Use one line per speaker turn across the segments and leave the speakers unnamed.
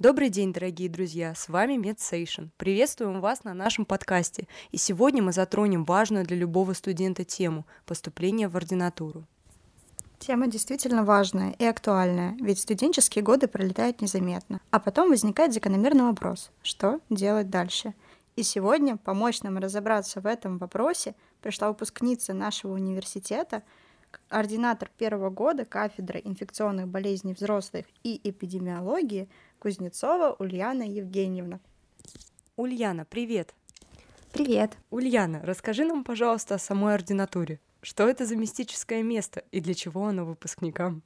Добрый день, дорогие друзья, с вами MedStation. Приветствуем вас на нашем подкасте. И сегодня мы затронем важную для любого студента тему – поступление в ординатуру.
Тема действительно важная и актуальная, ведь студенческие годы пролетают незаметно. А потом возникает закономерный вопрос – что делать дальше? И сегодня помочь нам разобраться в этом вопросе пришла выпускница нашего университета, ординатор первого года кафедры инфекционных болезней взрослых и эпидемиологии Кузнецова Ульяна Евгеньевна.
Ульяна, привет!
Привет!
Ульяна, расскажи нам, пожалуйста, о самой ординатуре. Что это за мистическое место и для чего оно выпускникам?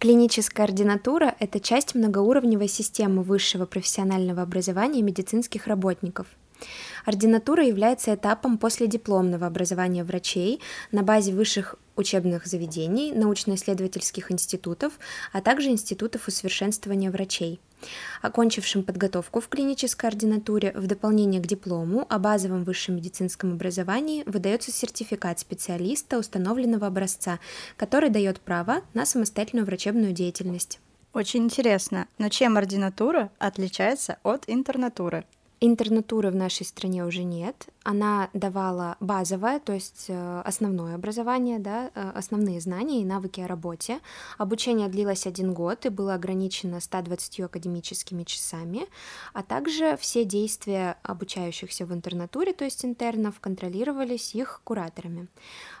Клиническая ординатура – это часть многоуровневой системы высшего профессионального образования медицинских работников. Ординатура является этапом после дипломного образования врачей на базе высших учебных заведений, научно-исследовательских институтов, а также институтов усовершенствования врачей. Окончившим подготовку в клинической ординатуре в дополнение к диплому о базовом высшем медицинском образовании выдается сертификат специалиста установленного образца, который дает право на самостоятельную врачебную деятельность.
Очень интересно, но чем ординатура отличается от интернатуры?
Интернатуры в нашей стране уже нет. Она давала базовое, то есть э, основное образование, да, э, основные знания и навыки о работе. Обучение длилось один год и было ограничено 120 академическими часами, а также все действия обучающихся в интернатуре, то есть интернов, контролировались их кураторами.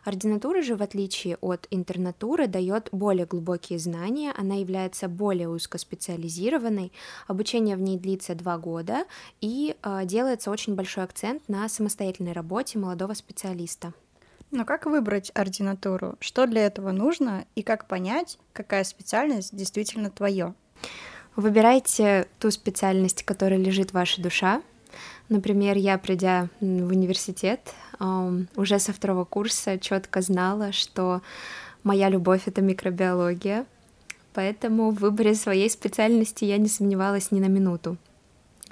Ординатура же, в отличие от интернатуры, дает более глубокие знания, она является более узкоспециализированной, обучение в ней длится два года, и э, делается очень большой акцент на самостоятельной работе молодого специалиста.
Но как выбрать ординатуру? Что для этого нужно и как понять, какая специальность действительно твое?
Выбирайте ту специальность, которая лежит в вашей душе. Например, я, придя в университет, уже со второго курса четко знала, что моя любовь это микробиология, поэтому в выборе своей специальности я не сомневалась ни на минуту.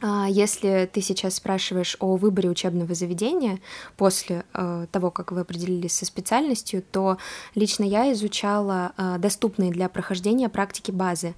А если ты сейчас спрашиваешь о выборе учебного заведения после э, того, как вы определились со специальностью, то лично я изучала э, доступные для прохождения практики базы.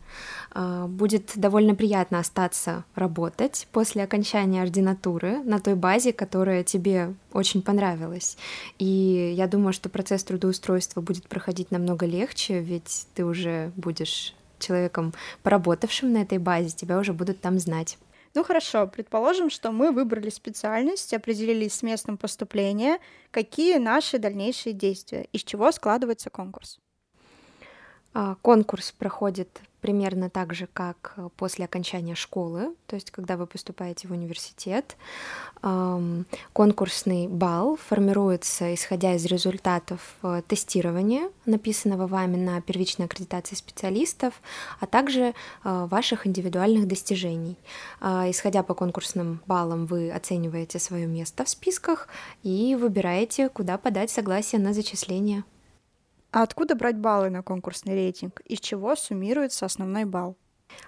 Э, будет довольно приятно остаться работать после окончания ординатуры на той базе, которая тебе очень понравилась. И я думаю, что процесс трудоустройства будет проходить намного легче, ведь ты уже будешь человеком, поработавшим на этой базе, тебя уже будут там знать.
Ну хорошо, предположим, что мы выбрали специальность, определились с местом поступления. Какие наши дальнейшие действия? Из чего складывается конкурс?
А, конкурс проходит примерно так же, как э, после окончания школы, то есть когда вы поступаете в университет. Конкурсный балл формируется, исходя из результатов э, тестирования, написанного вами на первичной аккредитации специалистов, а также э, ваших индивидуальных достижений. А, исходя по конкурсным баллам, вы оцениваете свое место в списках и выбираете, куда подать согласие на зачисление.
А откуда брать баллы на конкурсный рейтинг? Из чего суммируется основной балл?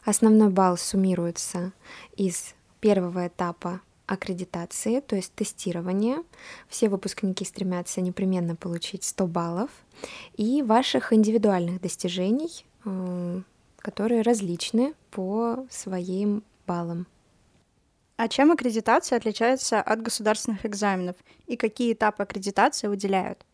Основной балл суммируется из первого этапа аккредитации, то есть тестирования. Все выпускники стремятся непременно получить 100 баллов. И ваших индивидуальных достижений, э, которые различны по своим баллам.
А чем аккредитация отличается от государственных экзаменов и какие этапы аккредитации выделяют?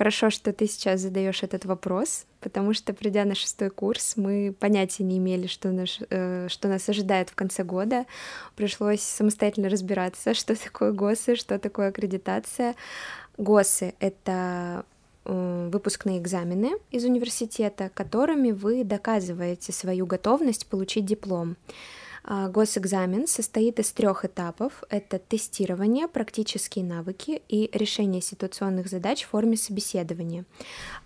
Хорошо, что ты сейчас задаешь этот вопрос, потому что, придя на шестой курс, мы понятия не имели, что, наш, э, что нас ожидает в конце года. Пришлось самостоятельно разбираться, что такое ГОСы, что такое аккредитация. ГОСы — это э, выпускные экзамены из университета, которыми вы доказываете свою готовность получить диплом. А, госэкзамен состоит из трех этапов. Это тестирование, практические навыки и решение ситуационных задач в форме собеседования.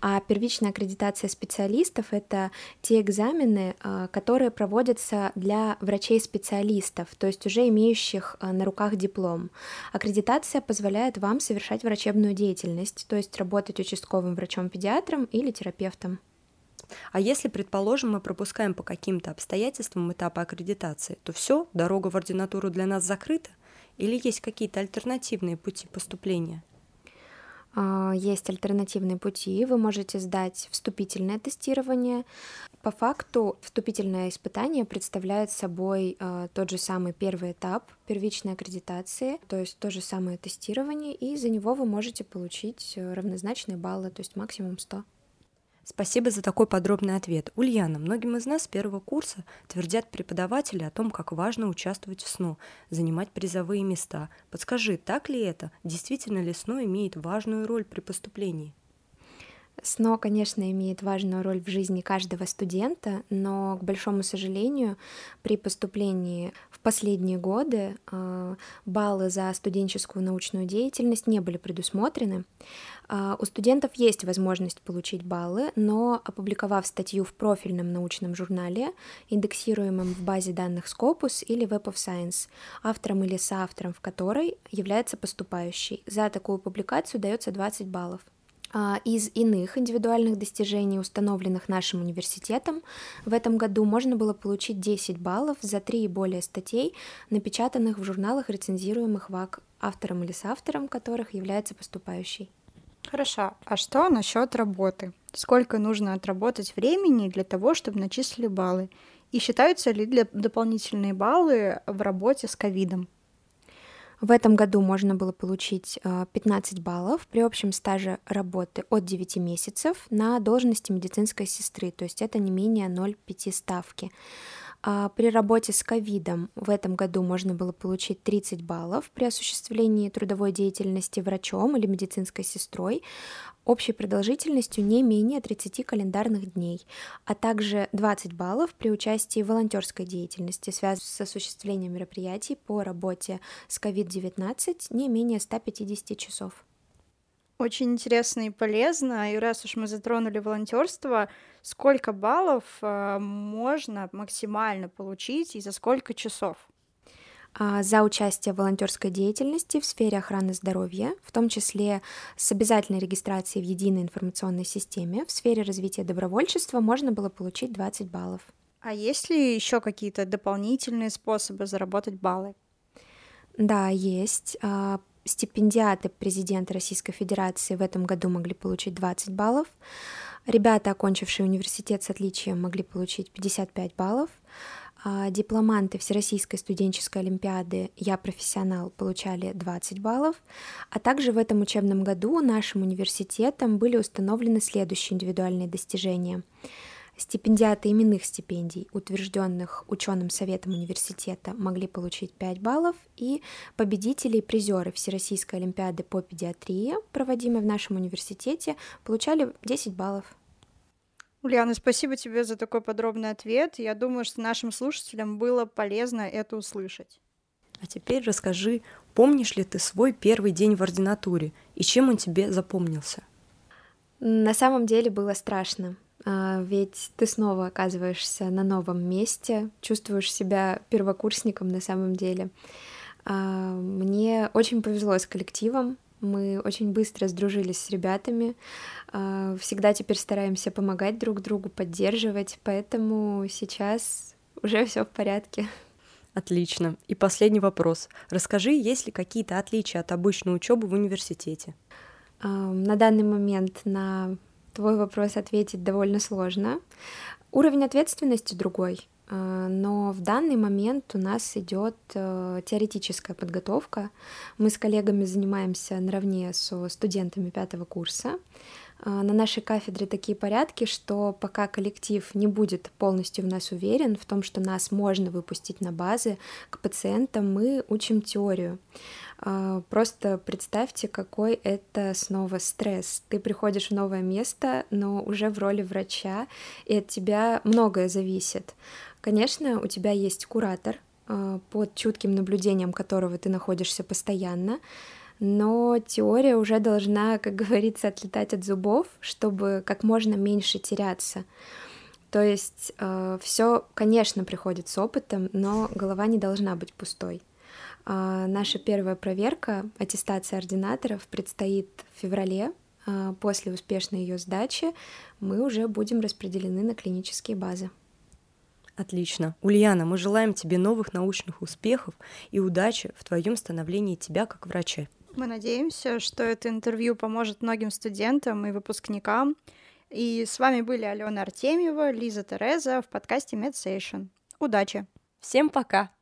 А первичная аккредитация специалистов — это те экзамены, а, которые проводятся для врачей-специалистов, то есть уже имеющих а, на руках диплом. Аккредитация позволяет вам совершать врачебную деятельность, то есть работать участковым врачом-педиатром или терапевтом.
А если, предположим, мы пропускаем по каким-то обстоятельствам этапы аккредитации, то все, дорога в ординатуру для нас закрыта? Или есть какие-то альтернативные пути поступления?
А, есть альтернативные пути. Вы можете сдать вступительное тестирование. По факту вступительное испытание представляет собой э, тот же самый первый этап первичной аккредитации, то есть то же самое тестирование, и за него вы можете получить э, равнозначные баллы, то есть максимум 100.
Спасибо за такой подробный ответ. Ульяна, многим из нас с первого курса твердят преподаватели о том, как важно участвовать в СНО, занимать призовые места. Подскажи, так ли это? Действительно ли СНО имеет важную роль при поступлении?
СНО, конечно, имеет важную роль в жизни каждого студента, но, к большому сожалению, при поступлении в последние годы э, баллы за студенческую научную деятельность не были предусмотрены. Э, у студентов есть возможность получить баллы, но опубликовав статью в профильном научном журнале, индексируемом в базе данных Scopus или Web of Science, автором или соавтором в которой является поступающий, за такую публикацию дается 20 баллов. А, из иных индивидуальных достижений, установленных нашим университетом, в этом году можно было получить 10 баллов за три и более статей, напечатанных в журналах, рецензируемых ВАК, автором или соавтором которых является поступающий.
Хорошо. А что насчет работы? Сколько нужно отработать времени для того, чтобы начислили баллы? И считаются ли для дополнительные баллы в работе с ковидом?
В этом году можно было получить 15 э, баллов при общем стаже работы от 9 месяцев на должности медицинской сестры, то есть это не менее 0,5 ставки. А при работе с ковидом в этом году можно было получить 30 баллов при осуществлении трудовой деятельности врачом или медицинской сестрой общей продолжительностью не менее 30 календарных дней, а также 20 баллов при участии в волонтерской деятельности, связанной с осуществлением мероприятий по работе с COVID-19 не менее 150 часов.
Очень интересно и полезно. И раз уж мы затронули волонтерство, сколько баллов э, можно максимально получить и за сколько часов?
А, за участие в волонтерской деятельности в сфере охраны здоровья, в том числе с обязательной регистрацией в единой информационной системе, в сфере развития добровольчества можно было получить 20 баллов.
А есть ли еще какие-то дополнительные способы заработать баллы?
Да, есть. Стипендиаты президента Российской Федерации в этом году могли получить 20 баллов. Ребята, окончившие университет с отличием, могли получить 55 баллов. А дипломанты Всероссийской студенческой олимпиады «Я профессионал» получали 20 баллов, а также в этом учебном году нашим университетом были установлены следующие индивидуальные достижения – Стипендиаты именных стипендий, утвержденных ученым советом университета, могли получить 5 баллов, и победители и призеры Всероссийской олимпиады по педиатрии, проводимой в нашем университете, получали 10 баллов.
Ульяна, спасибо тебе за такой подробный ответ. Я думаю, что нашим слушателям было полезно это услышать.
А теперь расскажи, помнишь ли ты свой первый день в ординатуре и чем он тебе запомнился?
На самом деле было страшно. А, ведь ты снова оказываешься на новом месте, чувствуешь себя первокурсником на самом деле. А, мне очень повезло с коллективом, мы очень быстро сдружились с ребятами, а, всегда теперь стараемся помогать друг другу, поддерживать, поэтому сейчас уже все в порядке.
Отлично. И последний вопрос. Расскажи, есть ли какие-то отличия от обычной учебы в университете?
На данный момент на твой вопрос ответить довольно сложно. Уровень ответственности другой, э, но в данный момент у нас идет э, теоретическая подготовка. Мы с коллегами занимаемся наравне со студентами пятого курса. Э, на нашей кафедре такие порядки, что пока коллектив не будет полностью в нас уверен в том, что нас можно выпустить на базы к пациентам, мы учим теорию. А, просто представьте, какой это снова стресс. Ты приходишь в новое место, но уже в роли врача, и от тебя многое зависит. Конечно, у тебя есть куратор, а, под чутким наблюдением которого ты находишься постоянно, но теория уже должна, как говорится, отлетать от зубов, чтобы как можно меньше теряться. То есть э, все, конечно, приходит с опытом, но голова не должна быть пустой. А, наша первая проверка, аттестация ординаторов, предстоит в феврале. А, после успешной ее сдачи мы уже будем распределены на клинические базы.
Отлично. Ульяна, мы желаем тебе новых научных успехов и удачи в твоем становлении тебя как врача.
Мы надеемся, что это интервью поможет многим студентам и выпускникам. И с вами были Алена Артемьева, Лиза Тереза в подкасте MedStation. Удачи!
Всем пока!